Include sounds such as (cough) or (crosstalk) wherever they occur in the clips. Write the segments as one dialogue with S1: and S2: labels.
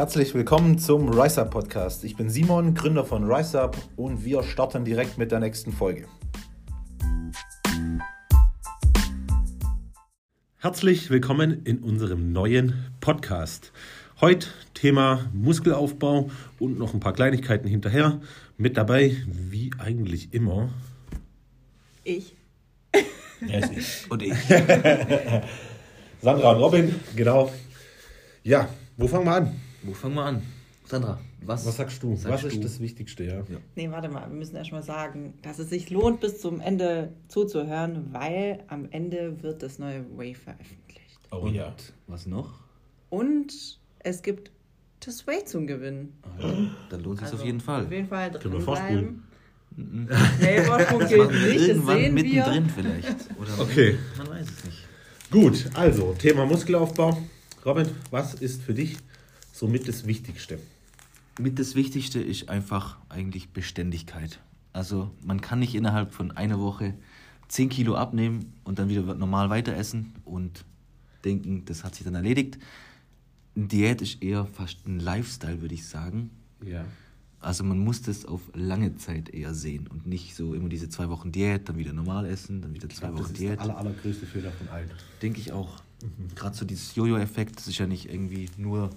S1: Herzlich willkommen zum Rise Up Podcast. Ich bin Simon, Gründer von Rise Up und wir starten direkt mit der nächsten Folge. Herzlich willkommen in unserem neuen Podcast. Heute Thema Muskelaufbau und noch ein paar Kleinigkeiten hinterher. Mit dabei, wie eigentlich immer,
S2: Ich.
S1: Ja, ist ich. Und ich. (laughs) Sandra und Robin, genau. Ja, wo fangen wir an?
S3: Wo fangen wir an? Sandra, was,
S1: Was sagst du?
S3: Sagst
S1: was ist
S3: du?
S1: das Wichtigste, ja?
S3: Ja.
S2: Nee, warte mal, wir müssen erst mal sagen, dass es sich lohnt, bis zum Ende zuzuhören, weil am Ende wird das neue Way veröffentlicht.
S1: Oh
S3: Und
S1: ja.
S3: was noch?
S2: Und es gibt das Way zum Gewinnen.
S3: Also, dann lohnt es sich
S2: Also,
S3: auf jeden Fall.
S2: Auf jeden Fall
S1: Können wir
S2: drin
S1: vorspulen?
S2: bleiben. (laughs) Nee, Vorsprung
S3: Das
S2: gilt nicht, das
S3: irgendwann
S2: sehen
S3: mittendrin
S2: wir.
S3: vielleicht. Oder
S1: Okay.
S3: Man weiß es nicht.
S1: Gut, also Thema Muskelaufbau. Robin, was ist für dich somit das Wichtigste?
S3: Mit das Wichtigste ist einfach eigentlich Beständigkeit. Also man kann nicht innerhalb von einer Woche 10 Kilo abnehmen und dann wieder normal weiter essen und denken, das hat sich dann erledigt. Eine Diät ist eher fast ein Lifestyle, würde ich sagen.
S1: Ja.
S3: Also man muss das auf lange Zeit eher sehen und nicht so immer diese zwei Wochen Diät, dann wieder normal essen, dann wieder zwei
S1: Das
S3: Wochen
S1: ist
S3: Diät.
S1: der aller, allergrößte Fehler von allen.
S3: Denke ich auch.
S1: Mhm.
S3: Gerade so dieses Jojo-Effekt, das ist ja nicht irgendwie nur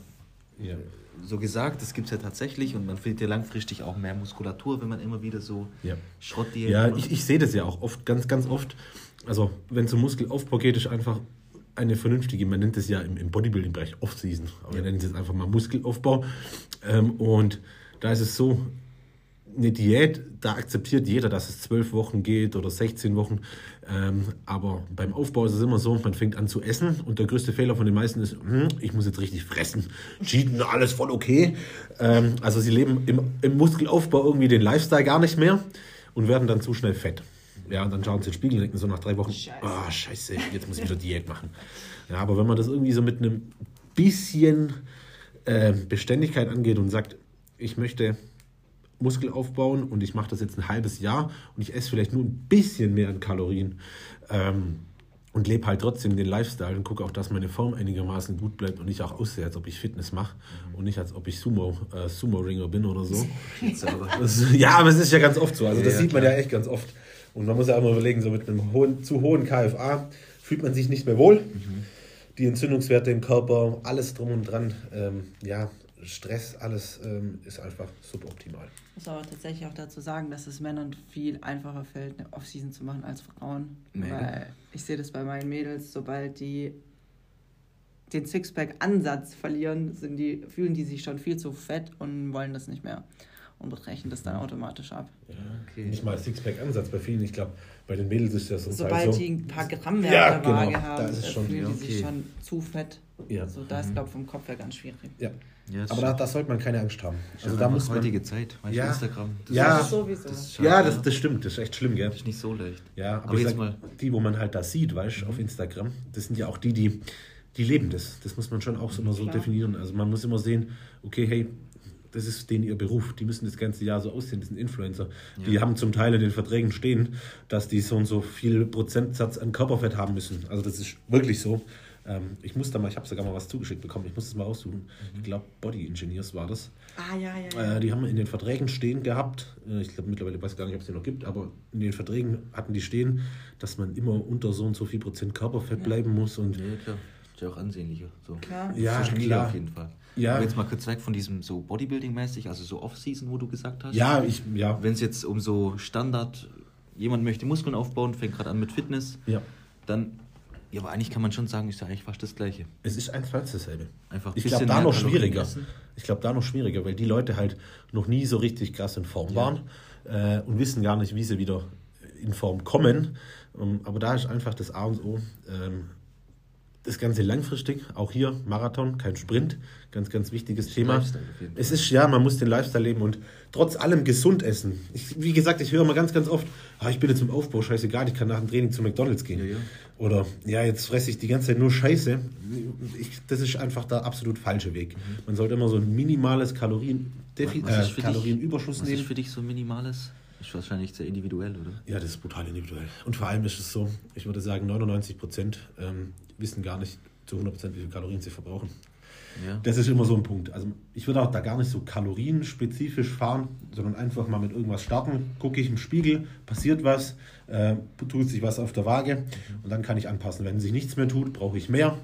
S1: Ja.
S3: so gesagt, das gibt es ja tatsächlich und man findet ja langfristig auch mehr Muskulatur, wenn man immer wieder so
S1: Ja.
S3: Schrottdiät
S1: Ja, ich, ich sehe das ja auch oft, ganz, ganz oft. Also, wenn es um Muskelaufbau geht, ist einfach eine vernünftige, man nennt es ja im, im Bodybuilding-Bereich Off-Season, aber wir nennen es jetzt einfach mal Muskelaufbau. Ähm, und da ist es so, eine Diät, da akzeptiert jeder, dass es zwölf Wochen geht oder 16 Wochen. Ähm, aber beim Aufbau ist es immer so, man fängt an zu essen und der größte Fehler von den meisten ist, hm, ich muss jetzt richtig fressen. Cheaten, alles voll okay. Ähm, also sie leben im, im Muskelaufbau irgendwie den Lifestyle gar nicht mehr und werden dann zu schnell fett. Ja, und dann schauen sie in den Spiegel und denken so nach drei Wochen,
S2: Scheiße.
S1: ah, scheiße, jetzt muss ich wieder Diät machen. Ja, aber wenn man das irgendwie so mit einem bisschen äh, Beständigkeit angeht und sagt, ich möchte Muskel aufbauen und ich mache das jetzt ein halbes Jahr und ich esse vielleicht nur ein bisschen mehr an Kalorien ähm, und lebe halt trotzdem den Lifestyle und gucke auch, dass meine Form einigermaßen gut bleibt und ich auch aussehe, als ob ich Fitness mache und nicht als ob ich Sumo, äh, Sumo-Ringer bin oder so. (laughs) Das, ja, aber es ist ja ganz oft so. Also das
S3: ja,
S1: sieht man
S3: klar.
S1: ja echt ganz oft. Und man muss ja auch mal überlegen, so mit einem hohen, zu hohen KFA fühlt man sich nicht mehr wohl.
S3: Mhm.
S1: Die Entzündungswerte im Körper, alles drum und dran, ähm, ja, Stress, alles ähm, ist einfach suboptimal.
S2: Ich muss aber tatsächlich auch dazu sagen, dass es Männern viel einfacher fällt, eine Off-Season zu machen als Frauen.
S3: Mega.
S2: Weil ich sehe das bei meinen Mädels, sobald die den Sixpack-Ansatz verlieren, sind die, fühlen die sich schon viel zu fett und wollen das nicht mehr und brechen das dann automatisch ab.
S3: Okay.
S1: Nicht mal Sixpack-Ansatz bei vielen. Ich glaube, bei den Mädels ist das Teil
S2: Sobald
S1: so.
S2: die ein paar Gramm mehr
S1: Ja,
S2: auf der Waage
S1: genau.
S2: haben,
S1: Da ist es schon-
S2: fühlen
S3: ja,
S2: die sich
S3: okay.
S2: schon zu fett.
S1: Ja.
S2: Also da ist, glaube ich, vom Kopf her ganz schwierig.
S1: Ja.
S3: Ja, das
S1: Aber da, da sollte man keine Angst haben. Also da muss man.
S3: heutige Zeit, du,
S1: Ja.
S3: Instagram. Das
S1: Ja.
S3: ist,
S2: sowieso.
S3: das ist
S1: Ja, das, das stimmt. Das ist echt schlimm, gell?
S3: Das ist nicht so leicht.
S1: Ja, aber,
S3: Aber
S1: ich
S3: jetzt
S1: sag,
S3: mal-
S1: die, wo man halt da sieht, weißt du, auf Instagram, das sind ja auch die, die, die leben das. Das muss man schon auch so immer so
S2: Klar.
S1: definieren. Also man muss immer sehen, okay, hey, das ist denen ihr Beruf. Die müssen das ganze Jahr so aussehen. Das sind Influencer. Die
S3: Ja.
S1: haben zum Teil in den Verträgen stehen, dass die so und so viel Prozentsatz an Körperfett haben müssen. Also das ist wirklich so. Ähm, ich muss da mal, ich habe sogar mal was zugeschickt bekommen. Ich muss das mal raussuchen. Ich glaube, Body Engineers war das.
S2: Ah, ja, ja, ja.
S1: Äh, die haben in den Verträgen stehen gehabt, äh, ich glaube mittlerweile weiß ich gar nicht, ob es die noch gibt, aber in den Verträgen hatten die stehen, dass man immer unter so und so viel Prozent Körperfett bleiben muss und
S3: Ja, klar. Ist ja auch ansehnlicher. So.
S2: Klar.
S1: Ja, klar.
S3: auf jeden Fall.
S1: Ja.
S3: Aber jetzt mal kurz weg von diesem so Bodybuilding-mäßig, also so Off-Season, wo du gesagt hast.
S1: ja, ich, ja,
S3: Wenn es jetzt um so Standard, jemand möchte Muskeln aufbauen, fängt gerade an mit Fitness,
S1: ja.
S3: dann, ja, aber eigentlich kann man schon sagen, ist ja eigentlich fast das Gleiche.
S1: Es ist eins zu eins dasselbe.
S3: Einfach
S1: Ich glaube, da noch schwieriger. Ich glaube, da noch schwieriger, weil die Leute halt noch nie so richtig krass in Form
S3: Ja.
S1: waren äh, und wissen gar nicht, wie sie wieder in Form kommen. Ähm, aber da ist einfach das A und O. Ähm, das Ganze langfristig, auch hier Marathon, kein Sprint, ganz, ganz wichtiges Thema. Es ist ja, man muss den Lifestyle leben und trotz allem gesund essen. Ich, wie gesagt, ich höre immer ganz, ganz oft, ah, ich bin jetzt im Aufbau, scheißegal, ich kann nach dem Training zu McDonalds gehen.
S3: Ja, ja.
S1: Oder ja, jetzt fresse ich die ganze Zeit nur Scheiße. Ich, das ist einfach der absolut falsche Weg. Man sollte immer so ein minimales Kalorien,
S3: Was ist
S1: äh,
S3: für dich-
S1: Kalorienüberschuss
S3: Was ist
S1: nehmen.
S3: für dich so ein minimales? Ist wahrscheinlich sehr individuell, oder?
S1: Ja, das ist brutal individuell. Und vor allem ist es so, ich würde sagen, 99 Prozent ähm, wissen gar nicht zu 100 Prozent, wie viele Kalorien sie verbrauchen.
S3: Ja.
S1: Das ist immer so ein Punkt. Also ich würde auch da gar nicht so kalorienspezifisch fahren, sondern einfach mal mit irgendwas starten. Gucke ich im Spiegel, passiert was, äh, tut sich was auf der Waage und dann kann ich anpassen. Wenn sich nichts mehr tut, brauche ich mehr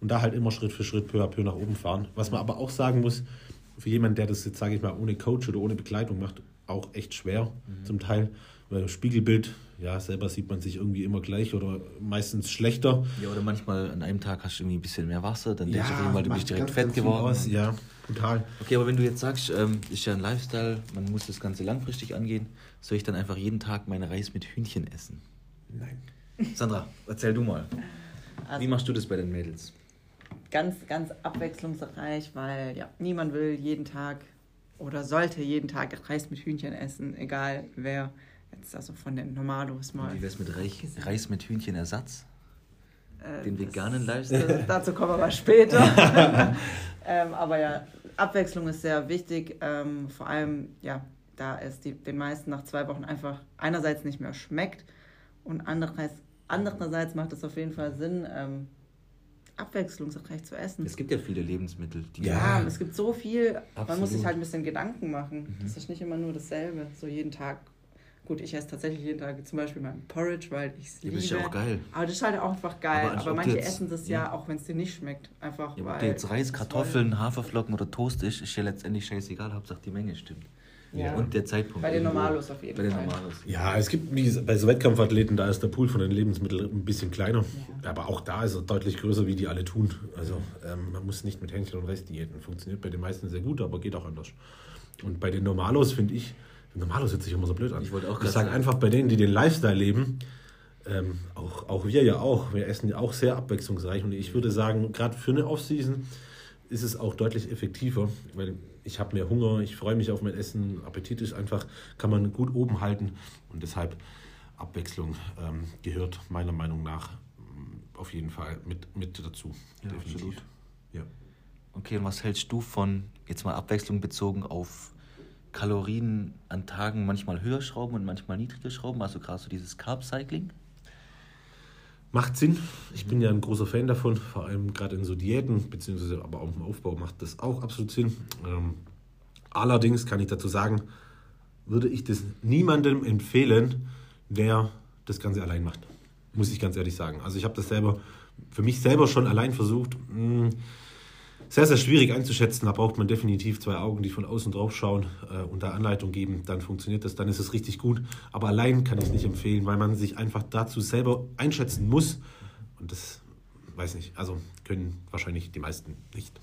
S1: und da halt immer Schritt für Schritt, peu à peu nach oben fahren. Was man aber auch sagen muss, für jemanden, der das jetzt, sage ich mal, ohne Coach oder ohne Begleitung macht, auch echt schwer zum Teil. Weil das Spiegelbild, ja, selber sieht man sich irgendwie immer gleich oder meistens schlechter.
S3: Ja, oder manchmal an einem Tag hast du irgendwie ein bisschen mehr Wasser, dann denkst du auf
S1: Ja,
S3: jeden Fall, du bist direkt
S1: ganz,
S3: fett
S1: ganz
S3: geworden.
S1: aus. Ja, total.
S3: Okay, aber wenn du jetzt sagst, ähm, ist ja ein Lifestyle, man muss das Ganze langfristig angehen, soll ich dann einfach jeden Tag meinen Reis mit Hühnchen essen?
S1: Nein.
S3: Sandra, erzähl du mal.
S2: Also-
S3: Wie machst du das bei den Mädels?
S2: ganz, ganz abwechslungsreich, weil ja, niemand will jeden Tag oder sollte jeden Tag Reis mit Hühnchen essen, egal wer jetzt also von den Normalos mal.
S3: Wie wär's mit Reich, Reis mit Hühnchenersatz?
S2: Äh,
S3: Den veganen Lifestyle? (laughs)
S2: Dazu kommen wir aber später. (laughs) ähm, aber ja, Abwechslung ist sehr wichtig. Ähm, vor allem, ja, da es die, den meisten nach zwei Wochen einfach einerseits nicht mehr schmeckt und andererseits, andererseits macht es auf jeden Fall Sinn, ähm, abwechslungsreich zu essen.
S3: Es gibt ja viele Lebensmittel, die
S2: Ja, es gibt so viel, man
S3: Absolut.
S2: muss sich halt ein bisschen Gedanken machen. Das ist nicht immer nur dasselbe, so jeden Tag. Gut, ich esse tatsächlich jeden Tag zum Beispiel mein Porridge, weil ich es
S3: Ja,
S2: liebe.
S3: das ist ja auch geil.
S2: Aber das ist halt auch einfach geil.
S3: Aber
S2: Aber, manche
S3: jetzt-
S2: essen das ja, auch wenn es dir nicht schmeckt. Einfach
S3: Ja,
S2: weil
S3: ob der jetzt Reis, Kartoffeln, Haferflocken oder Toast ist, ist ja letztendlich scheißegal, Hauptsache die Menge stimmt.
S2: Ja.
S3: Und der Zeitpunkt.
S2: Bei den. Normalos auf jeden
S3: Bei den
S2: Fall.
S3: Normalos.
S1: Ja, es gibt wie bei so Wettkampfathleten, da ist der Pool von den Lebensmitteln ein bisschen kleiner. Aber auch da ist er deutlich größer, wie die alle tun. Also ähm, man muss nicht mit Hähnchen und Reis diäten. Funktioniert bei den meisten sehr gut, aber geht auch anders. Und bei den Normalos finde ich, Normalos hört sich immer so blöd an.
S3: Ich wollte auch
S1: ich sage
S3: sagen.
S1: einfach bei denen, die den Lifestyle leben, ähm, auch, auch wir ja auch, wir essen ja auch sehr abwechslungsreich. Und ich würde sagen, gerade für eine Offseason ist es auch deutlich effektiver, weil ich habe mehr Hunger, ich freue mich auf mein Essen, Appetit ist einfach, kann man gut oben halten und deshalb Abwechslung ähm, gehört meiner Meinung nach mm, auf jeden Fall mit, mit dazu.
S3: Ja, absolut.
S1: Ja.
S3: Okay, und was hältst du von, jetzt mal Abwechslung bezogen auf Kalorien an Tagen manchmal höher schrauben und manchmal niedriger schrauben? Also gerade so dieses Carb-Cycling?
S1: Macht Sinn. Ich bin ja ein großer Fan davon, vor allem gerade in so Diäten, beziehungsweise aber auch im Aufbau macht das auch absolut Sinn. Ähm, allerdings kann ich dazu sagen, würde ich das niemandem empfehlen, der das Ganze allein macht. Muss ich ganz ehrlich sagen. Also ich habe das selber für mich selber schon allein versucht. Mh, sehr, sehr schwierig einzuschätzen. Da braucht man definitiv zwei Augen, die von außen drauf schauen äh, und da Anleitung geben. Dann funktioniert das, dann ist es richtig gut. Aber allein kann ich es nicht empfehlen, weil man sich einfach dazu selber einschätzen muss. Und das weiß nicht, also können wahrscheinlich die meisten nicht.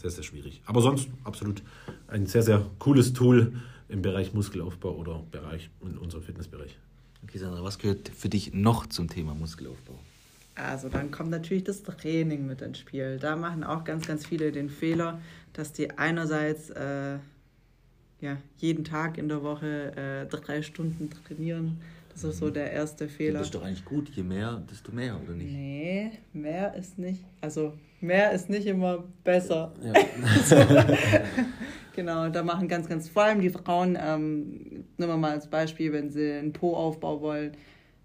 S1: Sehr, sehr schwierig. Aber sonst absolut ein sehr, sehr cooles Tool im Bereich Muskelaufbau oder Bereich in unserem Fitnessbereich.
S3: Okay, Sandra, was gehört für dich noch zum Thema Muskelaufbau?
S2: Also dann kommt natürlich das Training mit ins Spiel. Da machen auch ganz, ganz viele den Fehler, dass die einerseits äh, ja, jeden Tag in der Woche äh, drei Stunden trainieren. Das ist so der erste Fehler.
S3: Das ist doch eigentlich gut, je mehr, desto mehr, oder nicht?
S2: Nee, mehr ist nicht. Also mehr ist nicht immer besser. (laughs) (laughs) Genau, da machen ganz, ganz, vor allem die Frauen, ähm, nehmen wir mal als Beispiel, wenn sie einen Po-Aufbau wollen,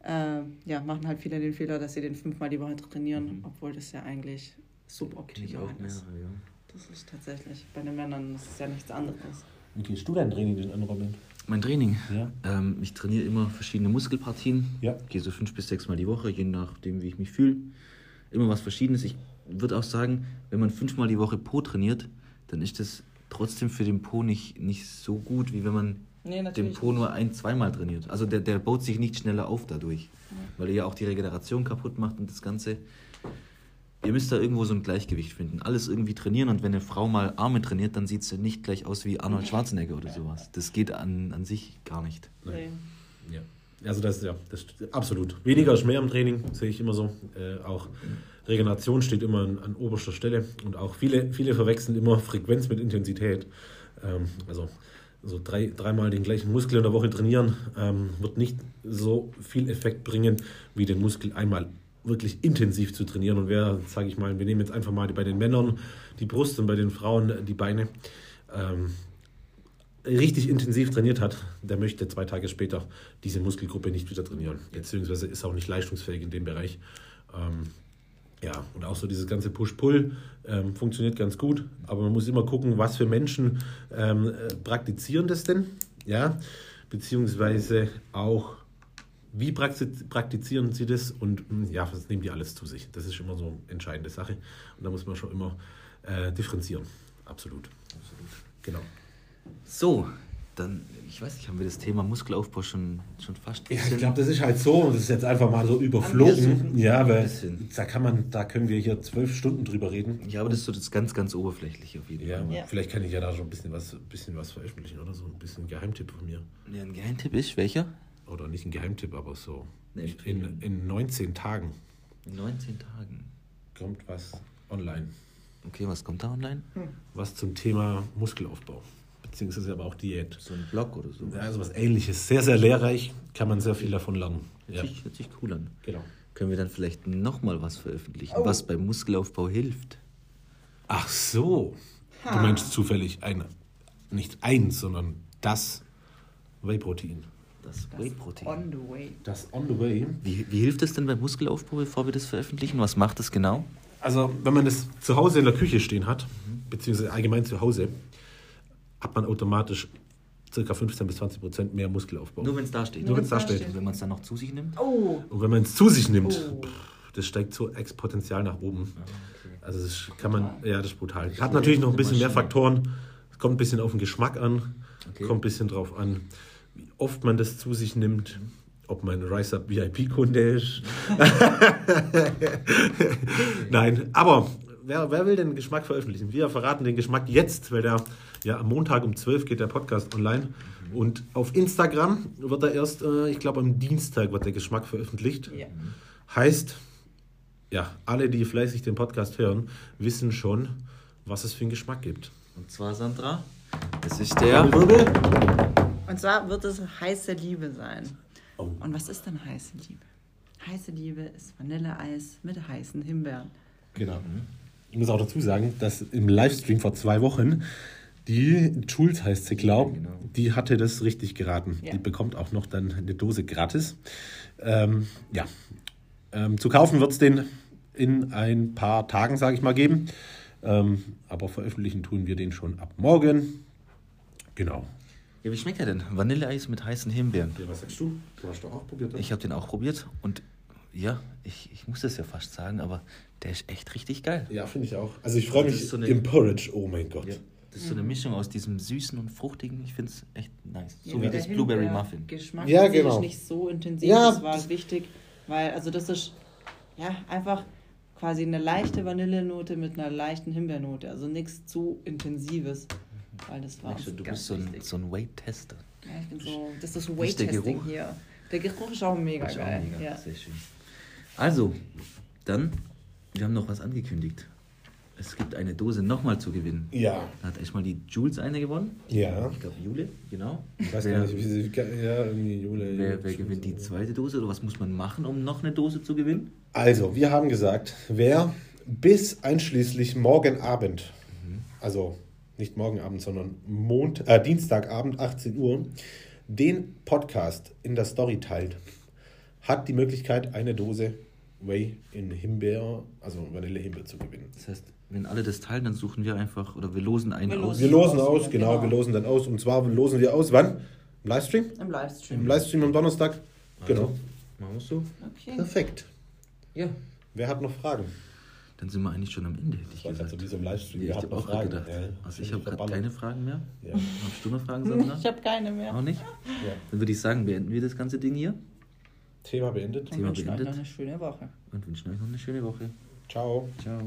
S2: äh, ja, machen halt viele den Fehler, dass sie den fünfmal die Woche trainieren, obwohl das ja eigentlich suboptimal ist.
S3: ja.
S2: Das ist tatsächlich, bei den Männern das ist ja nichts anderes.
S1: Wie gehst du dein Training denn an, Robin?
S3: Mein Training.
S1: Ja.
S3: Ähm, ich trainiere immer verschiedene Muskelpartien.
S1: Ja.
S3: Gehe so fünf bis sechs Mal die Woche, je nachdem, wie ich mich fühle. Immer was Verschiedenes. Ich würde auch sagen, wenn man fünfmal die Woche Po trainiert, dann ist das trotzdem für den Po nicht, nicht so gut, wie wenn man
S2: Nee,
S3: den
S2: natürlich
S3: Po nur ein-, zweimal trainiert. Also der, der baut sich nicht schneller auf dadurch, weil er ja auch die Regeneration kaputt macht und das Ganze. Ihr müsst da irgendwo so ein Gleichgewicht finden. Alles irgendwie trainieren und wenn eine Frau mal Arme trainiert, dann sieht sie nicht gleich aus wie Arnold Schwarzenegger oder sowas. Das geht an, an sich gar nicht.
S2: Nee.
S1: Ja, also das ist ja, das ist absolut. Weniger ist mehr im Training, sehe ich immer so. Äh, auch Regeneration steht immer an, an oberster Stelle und auch viele, viele verwechseln immer Frequenz mit Intensität. Ähm, also so drei, dreimal den gleichen Muskel in der Woche trainieren ähm, wird nicht so viel Effekt bringen, wie den Muskel einmal wirklich intensiv zu trainieren. Und wer, sage ich mal, wir nehmen jetzt einfach mal bei den Männern die Brust und bei den Frauen die Beine. Ähm, richtig intensiv trainiert hat, der möchte zwei Tage später diese Muskelgruppe nicht wieder trainieren. Beziehungsweise ist auch nicht leistungsfähig in dem Bereich. Ähm, Ja, und auch so dieses ganze Push-Pull ähm, funktioniert ganz gut, aber man muss immer gucken, was für Menschen ähm, äh, praktizieren das denn, ja, beziehungsweise auch, wie praktiz- praktizieren sie das und mh, ja, was nehmen die alles zu sich. Das ist immer so eine entscheidende Sache und da muss man schon immer äh, differenzieren, absolut.
S3: Absolut.
S1: Genau.
S3: So, dann, ich weiß nicht, haben wir das Thema Muskelaufbau schon, schon fast
S1: Ja, ich glaube, das ist halt so und das ist jetzt einfach mal so überflogen. Ja, weil da kann man, da können wir hier zwölf Stunden drüber reden.
S3: Ja, aber das ist so das ganz, ganz oberflägliche auf jeden
S1: Ja,
S3: Fall.
S2: Ja.
S1: vielleicht kann ich ja da schon ein bisschen was, bisschen was veröffentlichen oder so. Ein bisschen Geheimtipp von mir.
S3: Ja, ein Geheimtipp ist, welcher?
S1: Oder nicht ein Geheimtipp, aber so. In, in 19 Tagen
S3: In 19 Tagen.
S1: kommt was online.
S3: Okay, was kommt da online?
S1: Was zum Thema Muskelaufbau. Beziehungsweise aber auch Diät.
S3: So ein Blog oder so.
S1: Ja, also was ähnliches. Sehr, sehr lehrreich. Kann man sehr viel davon lernen. Ja,
S3: Hört, sich, hört sich cool an.
S1: genau.
S3: Können wir dann vielleicht nochmal was veröffentlichen,
S2: Oh.
S3: was beim Muskelaufbau hilft?
S1: Ach so. Du
S2: Ha.
S1: meinst zufällig ein, nicht eins, sondern das Whey-Protein.
S3: Das
S2: Das
S3: Whey-Protein.
S2: On the way.
S1: Das on the way.
S3: Wie, wie hilft es denn beim Muskelaufbau, bevor wir das veröffentlichen? Was macht es genau?
S1: Also, wenn man das zu Hause in der Küche stehen hat, beziehungsweise allgemein zu Hause, hat man automatisch ca. 15 bis 20 Prozent mehr Muskelaufbau.
S3: Nur wenn es da steht.
S1: Nur wenn's da steht.
S3: Und wenn man es dann noch zu sich nimmt?
S2: Oh,
S1: Und wenn man es zu sich nimmt,
S2: Oh.
S1: pff, das steigt so exponentiell nach oben. Also das kann man, ja, das ist brutal. Hat natürlich noch ein bisschen mehr Faktoren. Es kommt ein bisschen auf den Geschmack an,
S3: Okay.
S1: kommt ein bisschen drauf an, wie oft man das zu sich nimmt, ob man ein Rise Up VIP-Kunde ist. (laughs) Nein, aber wer, wer will den Geschmack veröffentlichen? Wir verraten den Geschmack jetzt, weil der ja am Montag um 12 geht der Podcast online. Und auf Instagram wird er erst, äh, ich glaube am Dienstag wird der Geschmack veröffentlicht.
S2: ja.
S1: Heißt, ja, alle, die fleißig den Podcast hören, wissen schon, was es für einen Geschmack gibt.
S3: Und zwar, Sandra, das ist der...
S2: Und zwar wird es heiße Liebe sein.
S1: Oh.
S2: Und was ist denn heiße Liebe? Heiße Liebe ist Vanilleeis mit heißen Himbeeren.
S1: Genau. Ich muss auch dazu sagen, dass im Livestream vor zwei Wochen die Jules heißt sie, glaube
S3: Genau.
S1: die hatte das richtig geraten.
S2: Ja.
S1: Die bekommt auch noch dann eine Dose gratis. Ähm, ja, ähm, zu kaufen wird es den in ein paar Tagen, sage ich mal, geben. Ähm, aber veröffentlichen tun wir den schon ab morgen. Genau.
S3: Ja, wie schmeckt er denn? Vanilleeis mit heißen Himbeeren.
S1: Ja, was sagst du? Du hast doch auch probiert.
S3: Ich habe den auch probiert und ja, ich, ich muss das ja fast sagen, aber der ist echt richtig geil.
S1: Ja, finde ich auch. Also ich freue mich
S3: so eine-
S1: im Porridge. Oh mein Gott.
S3: Ja. Das ist so eine Mischung aus diesem süßen und fruchtigen. Ich finde es echt nice. So
S2: Ja,
S3: wie das Blueberry Muffin.
S2: Geschmack
S1: Ja, genau.
S2: ist nicht so intensiv.
S1: Ja,
S2: das war
S1: das-
S2: wichtig, weil also das ist ja einfach quasi eine leichte Vanillenote mit einer leichten Himbeernote. Also nichts zu intensives. Weil das war
S3: Merkst du, bist so ein, so ein Weight-Tester.
S2: Ja, ich bin so, das ist Weight-Testing
S3: Geruch?
S2: hier. Der Geruch ist auch mega
S3: Ist auch
S2: geil.
S3: mega.
S2: Ja.
S3: Sehr schön. Also, dann, wir haben noch was angekündigt. Es gibt eine Dose nochmal zu gewinnen.
S1: Ja.
S3: Da hat erstmal die Jules eine gewonnen.
S1: Ja.
S3: Ich glaube, Jule, genau.
S1: Ich weiß
S3: wer,
S1: gar nicht, wie sie. Ja, irgendwie Jule.
S3: wer, wer gewinnt die zweite Dose oder was muss man machen, um noch eine Dose zu gewinnen?
S1: Also, wir haben gesagt, wer bis einschließlich morgen Abend, also nicht morgen Abend, sondern Mont äh, Dienstagabend, 18 Uhr, den Podcast in der Story teilt, hat die Möglichkeit, eine Dose Whey in Himbeer, also Vanille-Himbeer zu gewinnen.
S3: Das heißt, wenn alle das teilen, dann suchen wir einfach oder wir losen einen
S2: Wir
S3: aus.
S1: Wir losen aus,
S2: Genau.
S1: genau, wir losen dann aus. Und zwar losen wir aus, wann? Im Livestream?
S2: Im Livestream.
S1: Im Livestream am Donnerstag? Genau.
S3: Also, Machen wir so?
S2: Okay.
S1: Perfekt.
S3: Ja.
S1: Wer hat noch Fragen?
S3: Dann sind wir eigentlich schon am Ende, hätte ich gesagt.
S1: gerade so wie so im Livestream. Wer
S3: ich
S1: hat
S3: habe
S1: noch
S3: auch gerade
S1: Fragen?
S3: gedacht.
S1: Ja,
S3: also ich habe gerade keine Fragen mehr.
S1: Ja.
S3: Hast du noch Fragen, (laughs) Sandra?
S2: Ich habe keine mehr.
S3: Auch nicht?
S1: Ja.
S3: Dann würde ich sagen, beenden wir das ganze Ding hier
S1: Thema beendet.
S2: Und
S3: Thema
S2: wünschen euch
S3: beendet.
S2: noch eine schöne Woche.
S3: und wünschen euch noch eine schöne Woche.
S1: Ciao.
S3: Ciao.